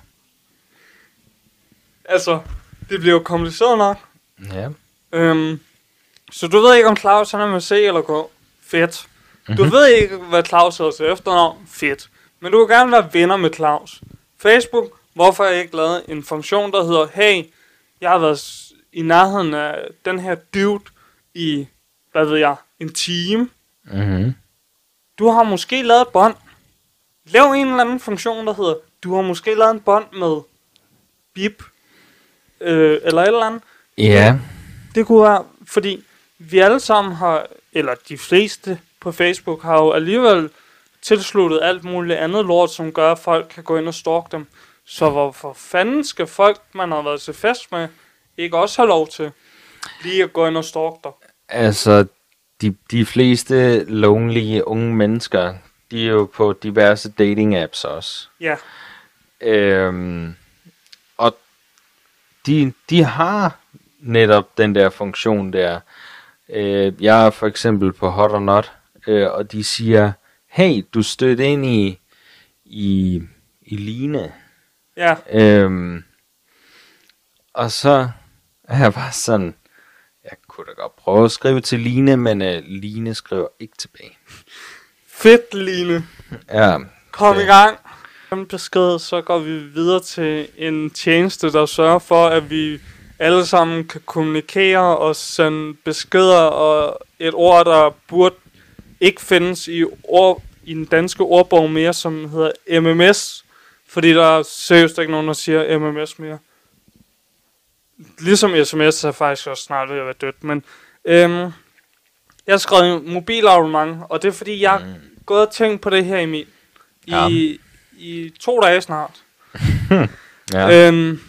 Altså, det bliver jo kompliceret nok. Ja. Øhm, så du ved ikke, om Claus han er med C eller K? Fedt. Du Mhm. ved ikke, hvad Claus hedder til efternavn? Fedt. Men du vil gerne være venner med Claus. Facebook, hvorfor har jeg ikke lavet en funktion, der hedder, hey, jeg har været i nærheden af den her dude i, hvad ved jeg, en time. Mm-hmm. Du har måske lavet et bånd. Lav en eller anden funktion, der hedder, du har måske lavet en bånd med bip, øh, eller et eller andet. Ja. Det kunne være, fordi vi alle sammen har, eller de fleste på Facebook, har jo alligevel tilsluttet alt muligt andet lort, som gør, at folk kan gå ind og stalke dem. Så hvorfor fanden skal folk, man har været til fest med, ikke også have lov til lige at gå ind og stalke dig? Altså, de, de fleste lonely unge mennesker, de er jo på diverse dating apps også. Ja, Øhm, de, de har netop den der funktion der. Øh, jeg er for eksempel på Hot or Not, øh, og de siger, hey, du stødte ind i, i, i Line. ja, Øhm, og så er jeg bare sådan, jeg kunne da godt prøve at skrive til Line, men øh, Line skriver ikke tilbage. fedt Line. Ja, Kom i gang. Den besked, så går vi videre til en tjeneste, der sørger for, at vi alle sammen kan kommunikere og sende beskeder og et ord, der burde ikke findes i, ord, i den danske ordbog mere, som hedder MMS. Fordi der er seriøst ikke nogen, der siger MMS mere. Ligesom sms er faktisk også snart ved at være dødt. Men øhm, jeg skrevet mobilabonnement, og det er fordi, jeg har gået og tænkt på det her, Emil. I, Ja. i to dage snart. ja. Øhm,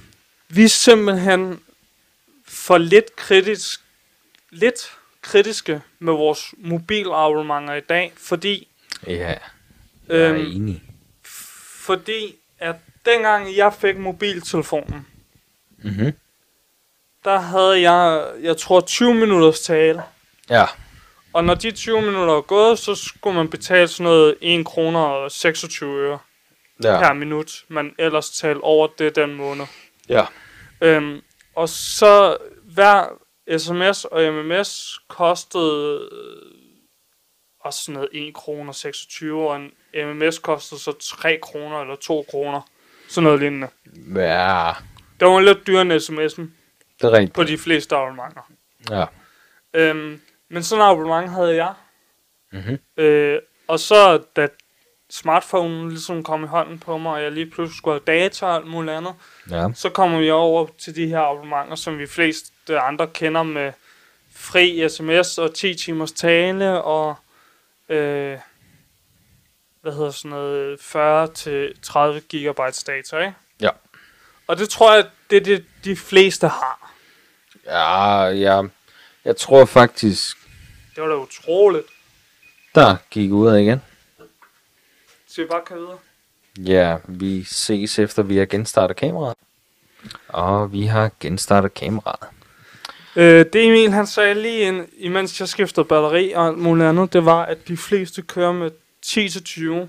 vi er simpelthen for lidt kritisk, lidt kritiske med vores mobilabonnementer i dag, fordi, ja, jeg er øhm, enig. fordi at dengang jeg fik mobiltelefonen, Mm-hmm. der havde jeg, jeg tror 20 minutters tale. Ja, Og når de 20 minutter er gået, så skulle man betale sådan noget 1 kroner og 26 øre ja. per minut, man ellers talte over det den måned. ja. Øhm, og så hver sms og mms kostede øh, også sådan noget 1 kroner 26, og en mms kostede så 3 kroner eller 2 kroner. Sådan noget lignende. Ja, Det var lidt dyrere end sms'en det er rigtigt. på de fleste abonnementer. Ja. Øhm, men sådan en abonnement havde jeg. Mm-hmm. Øh, og så da smartphone ligesom kom i hånden på mig, og jeg lige pludselig skulle have data og alt muligt andet, Ja. så kommer vi over til de her abonnementer, som vi flest andre kender med fri sms og 10 timers tale og øh, hvad hedder sådan noget 40 til 30 gigabytes data, ikke? Ja. Og det tror jeg, det er det, de fleste har. Ja, ja. Jeg tror faktisk, Det var da utroligt. der gik ud af igen. Så vi bare kan videre. Ja, vi ses efter vi har genstartet kameraet. Og vi har genstartet kameraet. Øh, det Emil han sagde lige ind, imens jeg skiftede batteri og alt muligt andet, det var, at de fleste kører med 10-20.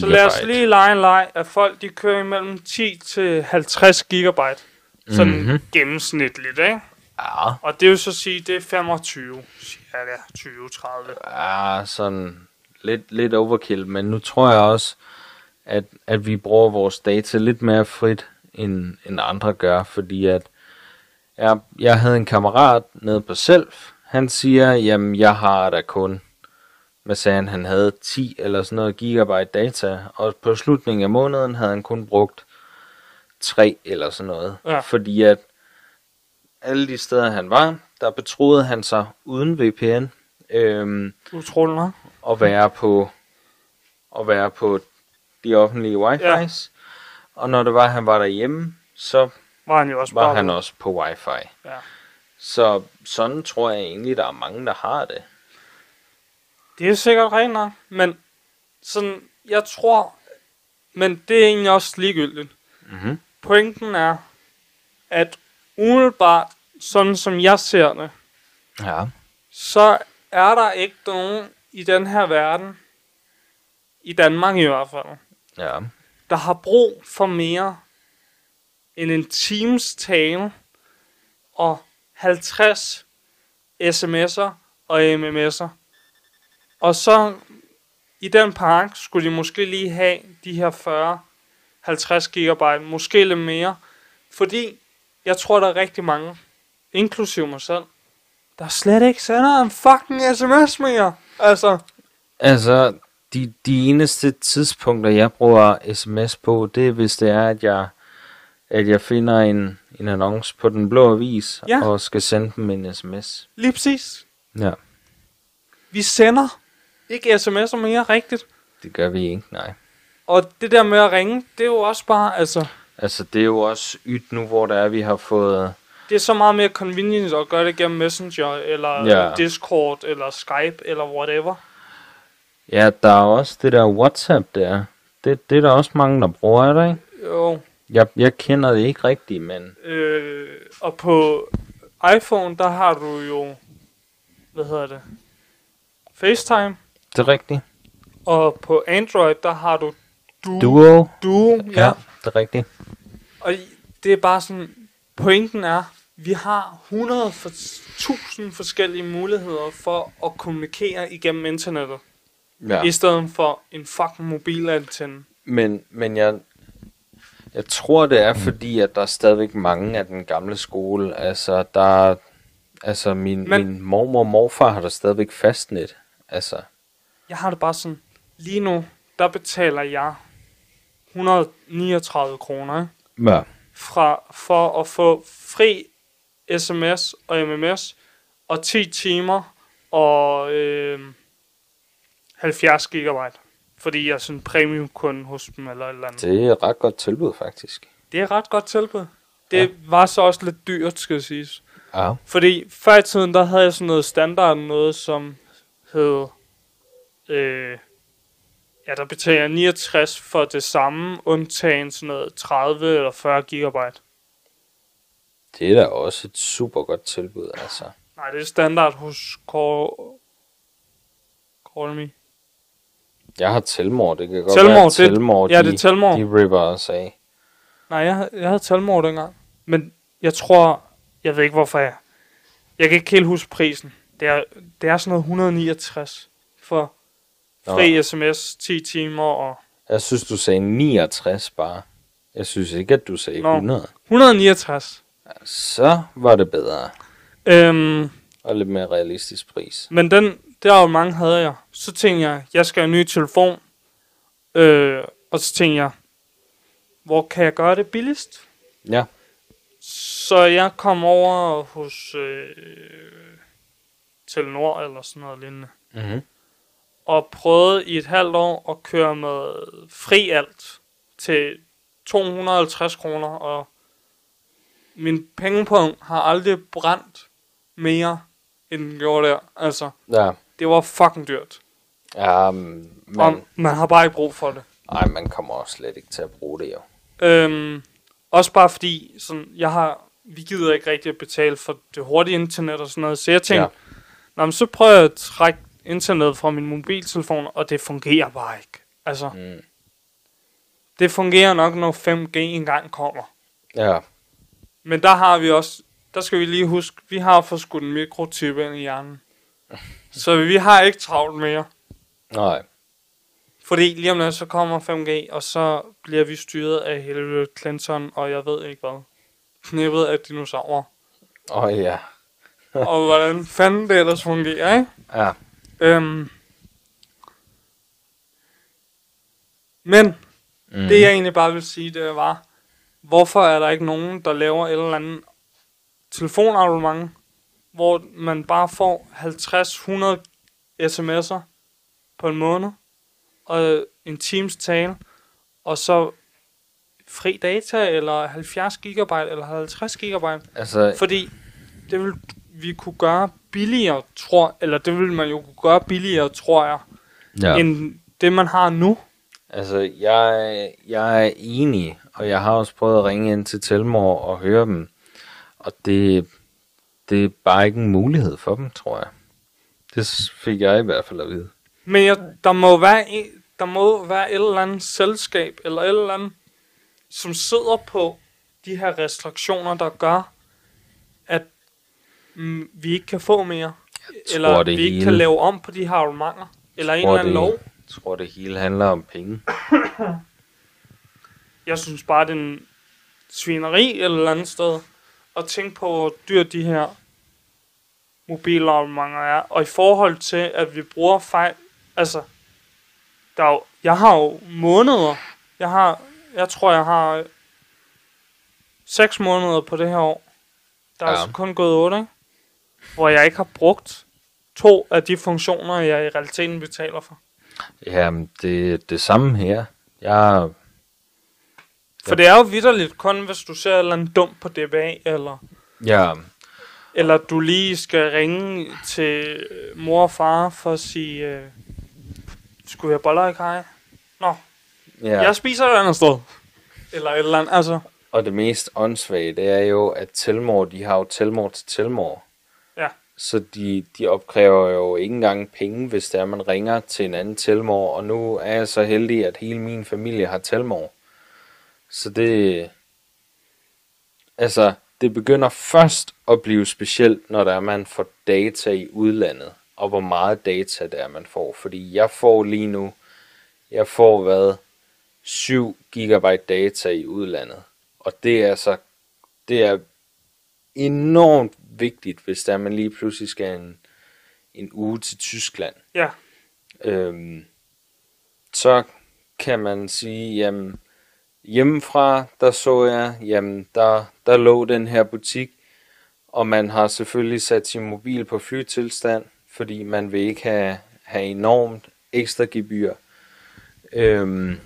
Så lad os lige lege en leg, at folk de kører imellem 10 til 50 gigabyte. Sådan Mhm. mm-hmm. gennemsnitligt, ikke? Ja, Og det vil så sige, det er 25, cirka 20-30. ja sådan lidt, lidt overkill. Men nu tror jeg også, at, at vi bruger vores data lidt mere frit, end, end andre gør. Fordi at jeg, jeg havde en kammerat nede på Self. Han siger, jamen jeg har da kun hvad sagde han, han havde 10 eller sådan noget gigabyte data, og på slutningen af måneden havde han kun brugt 3 eller sådan noget. Ja. Fordi at alle de steder, han var, der betroede han sig uden VPN øhm, Utrolig. At være på at være på de offentlige wifi's. Ja. Og når det var, han var derhjemme, så Var han jo også var han også på wifi. Ja. Så sådan tror jeg egentlig, der er mange, der har det. Det er sikkert rent nok, men sådan, jeg tror, men det er egentlig også ligegyldigt. Mhm. Pointen er, at umiddelbart, sådan som jeg ser det, Ja. så er der ikke nogen i den her verden, i Danmark i hvert fald, Ja. der har brug for mere end en times tale og 50 sms'er og mms'er. Og så i den park skulle de måske lige have de her 40 50 gigabyte, måske lidt mere. Fordi jeg tror, der er rigtig mange, inklusive mig selv, der slet ikke sender en fucking sms mere. Altså, Altså, de, de eneste tidspunkter, jeg bruger sms på, det er, hvis det er, at jeg, at jeg finder en, en annonce på den blå avis, Ja. og skal sende dem en sms. lige præcis. Ja, Vi sender ikke sms'er mere rigtigt. det gør vi ikke, nej. Og det der med at ringe, det er jo også bare, altså, Altså, det er jo også ydt nu, hvor der er, vi har fået... det er så meget mere convenient at gøre det gennem Messenger, eller Ja. Discord, eller Skype, eller whatever. Ja, der er også det der WhatsApp der. Det, det er der også mange, der bruger, er der ikke? Jo, Jeg, jeg kender det ikke rigtigt, men... øh, og på iPhone, der har du jo, hvad hedder det, FaceTime, Det er rigtigt. og på Android, der har du Duo. Duo. Duo ja. ja. det er rigtigt. Og det er bare sådan, pointen er, vi har 100 for, 1000 forskellige muligheder for at kommunikere igennem internettet. Ja. i stedet for en fucking mobilantenne. Men, men jeg, jeg tror, det er fordi, at der er stadigvæk mange af den gamle skole. Altså, der er- altså min, Men- min mormor og morfar har der stadigvæk fastnet. Altså, Jeg har det bare sådan, lige nu, der betaler jeg 139 kroner ja. fra, for at få fri sms og mms og 10 timer og øh, 70 gigabyte. Fordi jeg er sådan premium kunde hos dem eller et eller andet. Det, er et ret godt tilbud, faktisk. det er ret godt tilbud. Det Ja. var så også lidt dyrt, skal jeg sige. Ja. Fordi før i tiden, der havde jeg sådan noget standard, noget som hed, øh, ja, der betaler jeg 69 for det samme, undtagen sådan noget 30 eller 40 gigabyte. Det er da også et super godt tilbud, altså. Nej, det er standard hos Call, Call Me. Jeg har Telmore, det kan godt Telmore, være, det- Telmore, ja, de, det er Telmore. de ripper os af. Nej, jeg, jeg havde Telmore dengang. Men jeg tror, jeg ved ikke hvorfor jeg... Jeg kan ikke helt huske prisen. Det er, det er sådan noget 169 for fri sms, 10 timer og... Jeg synes, du sagde 69 bare. Jeg synes ikke, at du sagde Nå. 100. 169. Så var det bedre. Øhm, Og lidt mere realistisk pris. men den, der jo mange havde jeg. Så tænkte jeg, jeg skal have en ny telefon. Øh, og så tænkte jeg, hvor kan jeg gøre det billigst? Ja. Så jeg kom over hos øh, Telenor eller sådan noget lignende. Mm-hmm. Og prøvede i et halvt år at køre med fri alt til 250 kroner. Og min pengepunkt har aldrig brændt mere, end den gjorde der. Altså, Ja. det var fucking dyrt. Ja, men, Og man har bare ikke brug for det. ej, man kommer også slet ikke til at bruge det jo. Øhm, også bare fordi, sådan, jeg har, vi gider ikke rigtig at betale for det hurtige internet og sådan noget. Så jeg tænkte, Ja. men så prøver jeg at trække internet fra min mobiltelefon, og det fungerer bare ikke. Altså, Mm. det fungerer nok, når 5G engang kommer. Ja, Men der har vi også, der skal vi lige huske, vi har fået skudt en mikrochip ind i hjernen. Så vi har ikke travlt mere. nej. Fordi lige om lidt, så kommer 5G, og så bliver vi styret af Hillary Clinton, og jeg ved ikke hvad. Knippet af dinosaurer. Åh oh, ja. og hvordan fanden det ellers fungerer, ikke? Ja. Øhm. Men Mm. mm. det jeg egentlig bare vil sige, det var, hvorfor er der ikke nogen, der laver et eller andet telefonabonnement, hvor man bare får 50-100 sms'er på en måned, og en times tale, og så fri data, eller 70 gigabyte, eller 50 gigabyte. Altså, Fordi det vil vi kunne gøre billigere, tror eller det vil man jo kunne gøre billigere, tror jeg, ja. end det man har nu. Altså jeg, jeg er enig, og jeg har også prøvet at ringe ind til Telmor og høre dem. Og det, det er bare ikke en mulighed for dem, tror jeg. Det fik jeg i hvert fald at vide. Men jeg, der må være en, der må være et eller andet selskab, eller et eller andet, som sidder på de her restriktioner, der gør, at mm, vi ikke kan få mere. eller tror, det vi ikke hele- kan lave om på de her abonnementer. Eller en eller anden lov. Tror, det hele handler om penge. Jeg synes bare, det er en svineri et eller andet sted. at tænke på, hvor dyrt de her mobilabonnementer er. Og i forhold til, at vi bruger fejl... Altså, der er jo, jeg har jo måneder. Jeg har, jeg tror, jeg har 6 måneder på det her år. Der er Ja. altså kun gået 8, ikke? Hvor jeg ikke har brugt to af de funktioner, jeg i realiteten betaler for. Jamen, det er det samme her. Jeg, For det er jo vidderligt kun, hvis du ser eller dumt på DBA, eller, jeg, eller du lige skal ringe til øh, mor og far for at sige, øh, skulle jeg boller i kaj? Nå, ja. ja. jeg spiser et andet sted. Eller et eller andet, altså. Og det mest åndssvage, det er jo, at Telmor, de har jo Telmor til Telmor. Så de, de opkræver jo ikke engang penge, hvis der man ringer til en anden Telmor. Og nu er jeg så heldig, at hele min familie har Telmor. Så det... Altså, det begynder først at blive specielt, når der er, man får data i udlandet. Og hvor meget data der er, man får. Fordi jeg får lige nu... Jeg får hvad? 7 gigabyte data i udlandet. Og det er så det er enormt vigtigt, hvis der man lige pludselig skal en, en uge til Tyskland. Ja, Øhm, så kan man sige, jamen hjemmefra, der så jeg, jamen der, der lå den her butik, og man har selvfølgelig sat sin mobil på flytilstand, fordi man vil ikke have, have enormt ekstra gebyr. Øhm,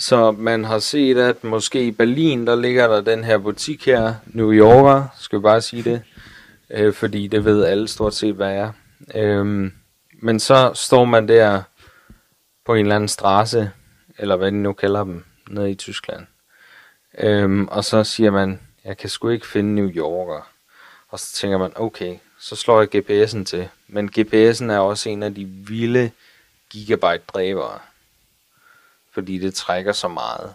så man har set, at måske i Berlin, der ligger der den her butik her, New Yorker, skal jeg bare sige det, øh, fordi det ved alle stort set, hvad er. Øhm, men så står man der på en eller anden strasse, eller hvad de nu kalder dem, nede i Tyskland. Øhm, og så siger man, jeg kan sgu ikke finde New Yorker. Og så tænker man, okay, så slår jeg GPS'en til. Men GPS'en er også en af de vilde gigabyte dræbere. Fordi det trækker så meget.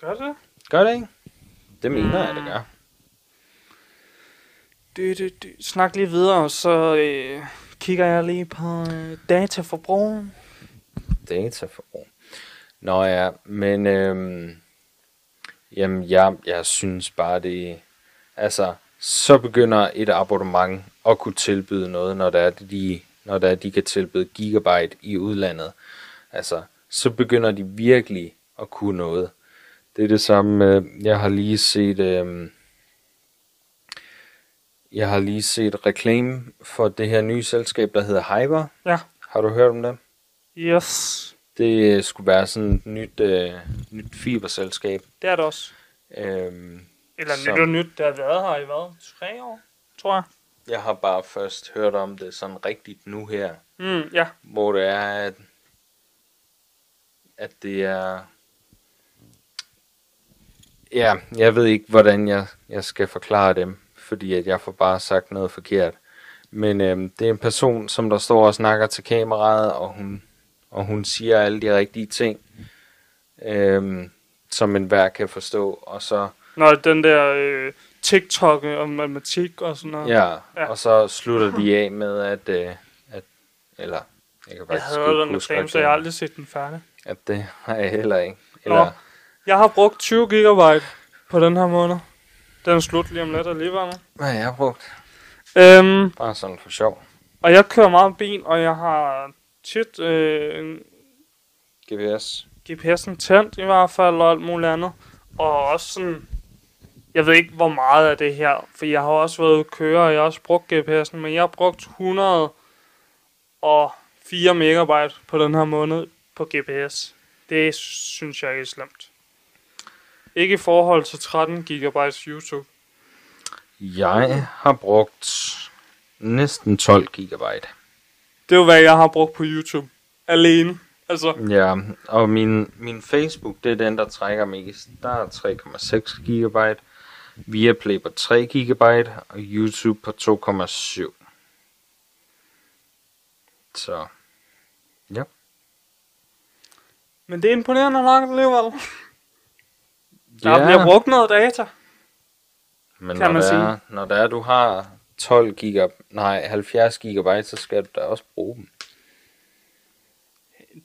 gør det? Gør det ikke? Det mener jeg, det gør. Du, du, du. Snak lige videre, så øh, kigger jeg lige på øh, dataforbrug. Dataforbrug. Nå ja, men øhm, jamen jeg, jeg synes bare det, altså så begynder et abonnement at kunne tilbyde noget, når der er de, når der er, de kan tilbyde gigabyte i udlandet. Altså, så begynder de virkelig at kunne noget. Det er det samme, øh, jeg har lige set, øh, jeg har lige set reklame for det her nye selskab, der hedder Hyper. Ja. Har du hørt om det? Yes, Det skulle være sådan et nyt, øh, nyt fiberselskab. det er det også. Øhm, Eller Så- nyt og nyt, der har været her i hvad? Tre år, tror jeg. jeg har bare først hørt om det sådan rigtigt nu her, Mm, ja, hvor det er, at, at det er... Ja, jeg ved ikke, hvordan jeg, jeg skal forklare dem, fordi at jeg får bare sagt noget forkert. Men øhm, det er en person, som der står og snakker til kameraet, og hun, og hun siger alle de rigtige ting, øhm, som enhver kan forstå. Og så når den der øh, TikTok om matematik og sådan noget. Ja, Ja. og så slutter de af med, at, øh, at eller, jeg kan jeg faktisk havde ikke den reklame, så jeg har aldrig set den færdig. At det har jeg heller ikke. Nå. Eller, Jeg har brugt 20 gigabyte på den her måned. Den er slut lige om lidt alligevel. hvad har jeg brugt? Øhm, Bare sådan for sjov. og jeg kører meget bil, og jeg har tit øh, GPS. GPS'en tændt i hvert fald, og alt muligt andet. Og også sådan Jeg ved ikke, hvor meget af det her, for jeg har også været ude køre, og jeg har også brugt GPS'en, men jeg har brugt 104 megabyte på den her måned på GPS. Det synes jeg er slemt. Ikke i forhold til 13 gigabytes YouTube. Jeg har brugt næsten 12 gigabyte. Det er jo, hvad jeg har brugt på YouTube. Alene. Altså, Ja, og min, min Facebook, det er den, der trækker mest. Der er 3,6 gigabyte. Viaplay på 3 gigabyte, og YouTube på 2,7. Så, men det er imponerende nok alligevel. Der bliver brugt noget data. men kan når man det sige. er, når det er, du har 12 giga, nej, 70 gigabyte, så skal du da også bruge dem.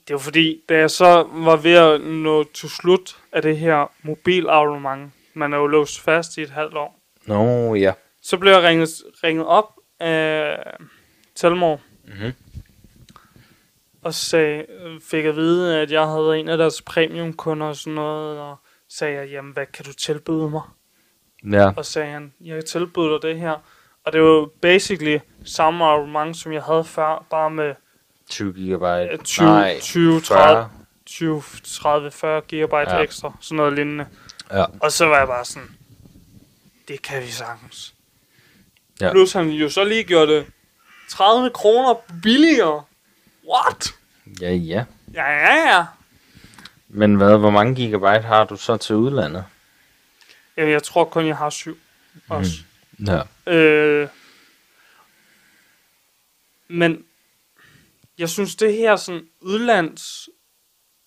Det var fordi, da jeg så var ved at nå til slut af det her mobilabonnement, man er jo låst fast i et halvt år, Nå, ja. så blev jeg ringet, ringet op af Telmor, Mhm. Og sagde, fik at vide, at jeg havde været en af deres premiumkunder og sådan noget, og sagde jeg, jamen hvad kan du tilbyde mig? Ja, Og sagde han, jeg kan tilbyde dig det her. Og det var basically samme abonnement, som jeg havde før, bare med 20 gigabyte. øh, 20, nej, 20 30, 40. 20, 30, 40 gigabyte Ja. ekstra, sådan noget lignende. Ja. Og så var jeg bare sådan, det kan vi sagtens. Ja. Plus han jo så lige gjorde det 30 kroner billigere. What? Ja, ja. Ja, ja, ja. Men hvad, hvor mange gigabyte har du så til udlandet? Jamen, jeg tror kun, jeg har syv også. Ja. Øh, men jeg synes, det her sådan udlands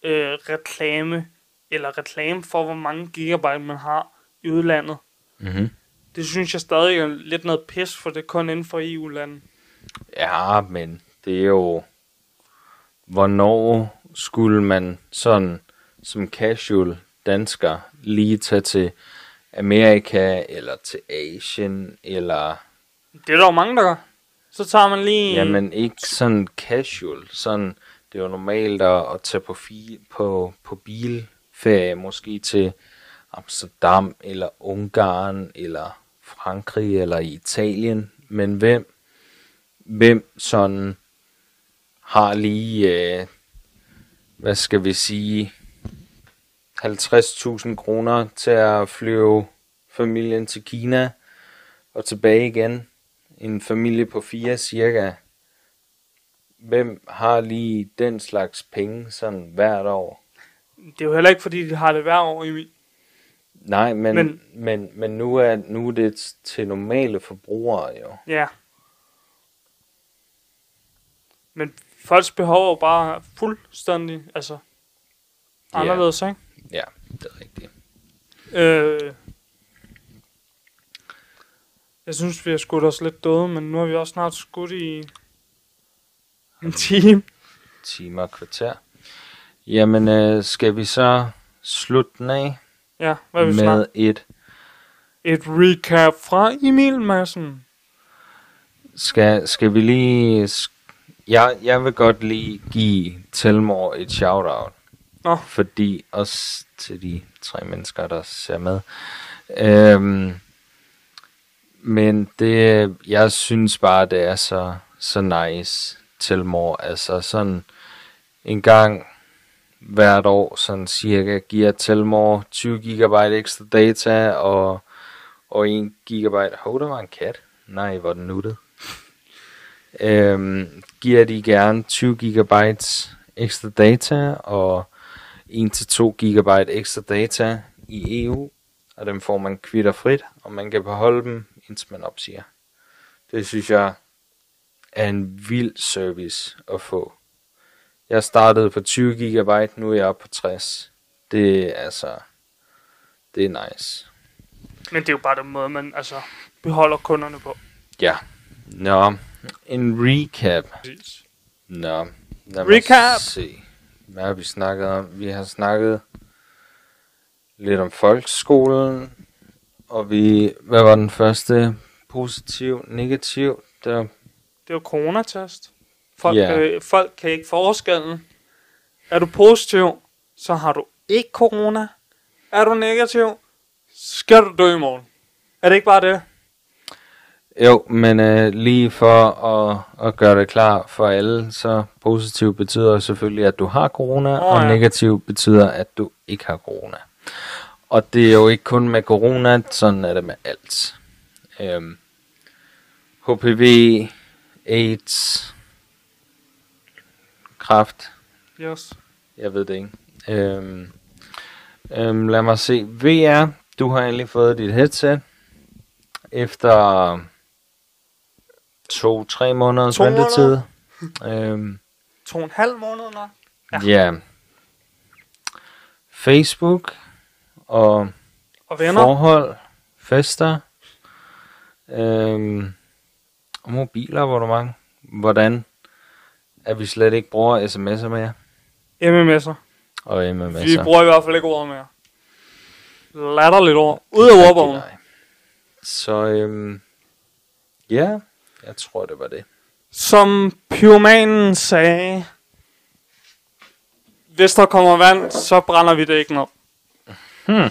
øh, reklame, eller reklame for, hvor mange gigabyte man har i udlandet, Mm-hmm. det synes jeg stadig er lidt noget pis, for det er kun inden for EU-landet. Ja, men det er jo... Hvornår skulle man sådan som casual dansker lige tage til Amerika, eller til Asien, eller... Det er der jo mange, der gør. Så tager man lige... Jamen ikke sådan casual, sådan... Det er jo normalt at, at tage på, fi, på, på bilferie, måske til Amsterdam, eller Ungarn, eller Frankrig, eller Italien. Men hvem, hvem sådan har lige, øh, hvad skal vi sige, 50.000 kroner til at flyve familien til Kina og tilbage igen. En familie på fire cirka. Hvem har lige den slags penge sådan hvert år? Det er jo heller ikke, fordi de har det hver år, Emil. Nej, men, men, Men- men, nu, er, nu er det til normale forbrugere jo. Ja. Men folks behov er bare fuldstændig, altså, anderledes, ikke? Ja, det er rigtigt. Øh, jeg synes, vi har skudt os lidt døde, men nu har vi også snart skudt i en time. Timer og kvarter. Jamen, øh, skal vi så slutte den af Ja, hvad er vi med snart? et... Et recap fra Emil Madsen. Skal, skal vi lige... Jeg, jeg vil godt lige give Telmor et shout-out. Nå. Fordi også til de tre mennesker, der ser med. Øhm, men det, jeg synes bare, det er så, så nice, Telmor. Altså sådan en gang hvert år, sådan cirka, giver Telmor 20 GB ekstra data, og, og 1 GB... Hov, der var en kat. Nej, hvor den nuttet. Øhm, giver de gerne 20 GB ekstra data, og 1-2 GB ekstra data i EU, og dem får man kvitterfrit, og man kan beholde dem, indtil man opsiger. Det synes jeg er en vild service at få. Jeg startede på 20 GB, nu er jeg oppe på 60. Det er altså, det er nice. Men det er jo bare den måde, man altså, beholder kunderne på. Ja. Nå, en recap. Præcis. Nå, lad mig Recap. se. Hvad har vi snakket om? Vi har snakket lidt om folkeskolen, og vi, hvad var den første? Positiv, negativ? Der, Det jo coronatest. Folk, yeah. øh, folk kan ikke forskellen. Er du positiv, så har du ikke corona. Er du negativ, skal du dø i morgen. Er det ikke bare det? Jo, men øh, lige for at, at gøre det klar for alle, så positiv betyder selvfølgelig, at du har corona, oh, og ja. negativ betyder, at du ikke har corona. Og det er jo ikke kun med corona, sådan er det med alt. Øhm, HPV, AIDS, kræft, Yes. jeg ved det ikke. Øhm, øhm, lad mig se. VR, du har endelig fået dit headset. Efter to-tre måneders To ventetid. øhm, To og en halv måned ja. ja. Facebook og Og venner. forhold, fester, øhm, og mobiler, hvor du mange. Hvordan at vi slet ikke bruger sms'er mere. MMS'er. Og Vi MMS'er. bruger i hvert fald ikke ordet mere. Latterligt ord. Ud af ordbogen. Så øhm, ja, jeg tror det var det. Som pyromanen sagde, hvis der kommer vand, så brænder vi det ikke op. Hmm.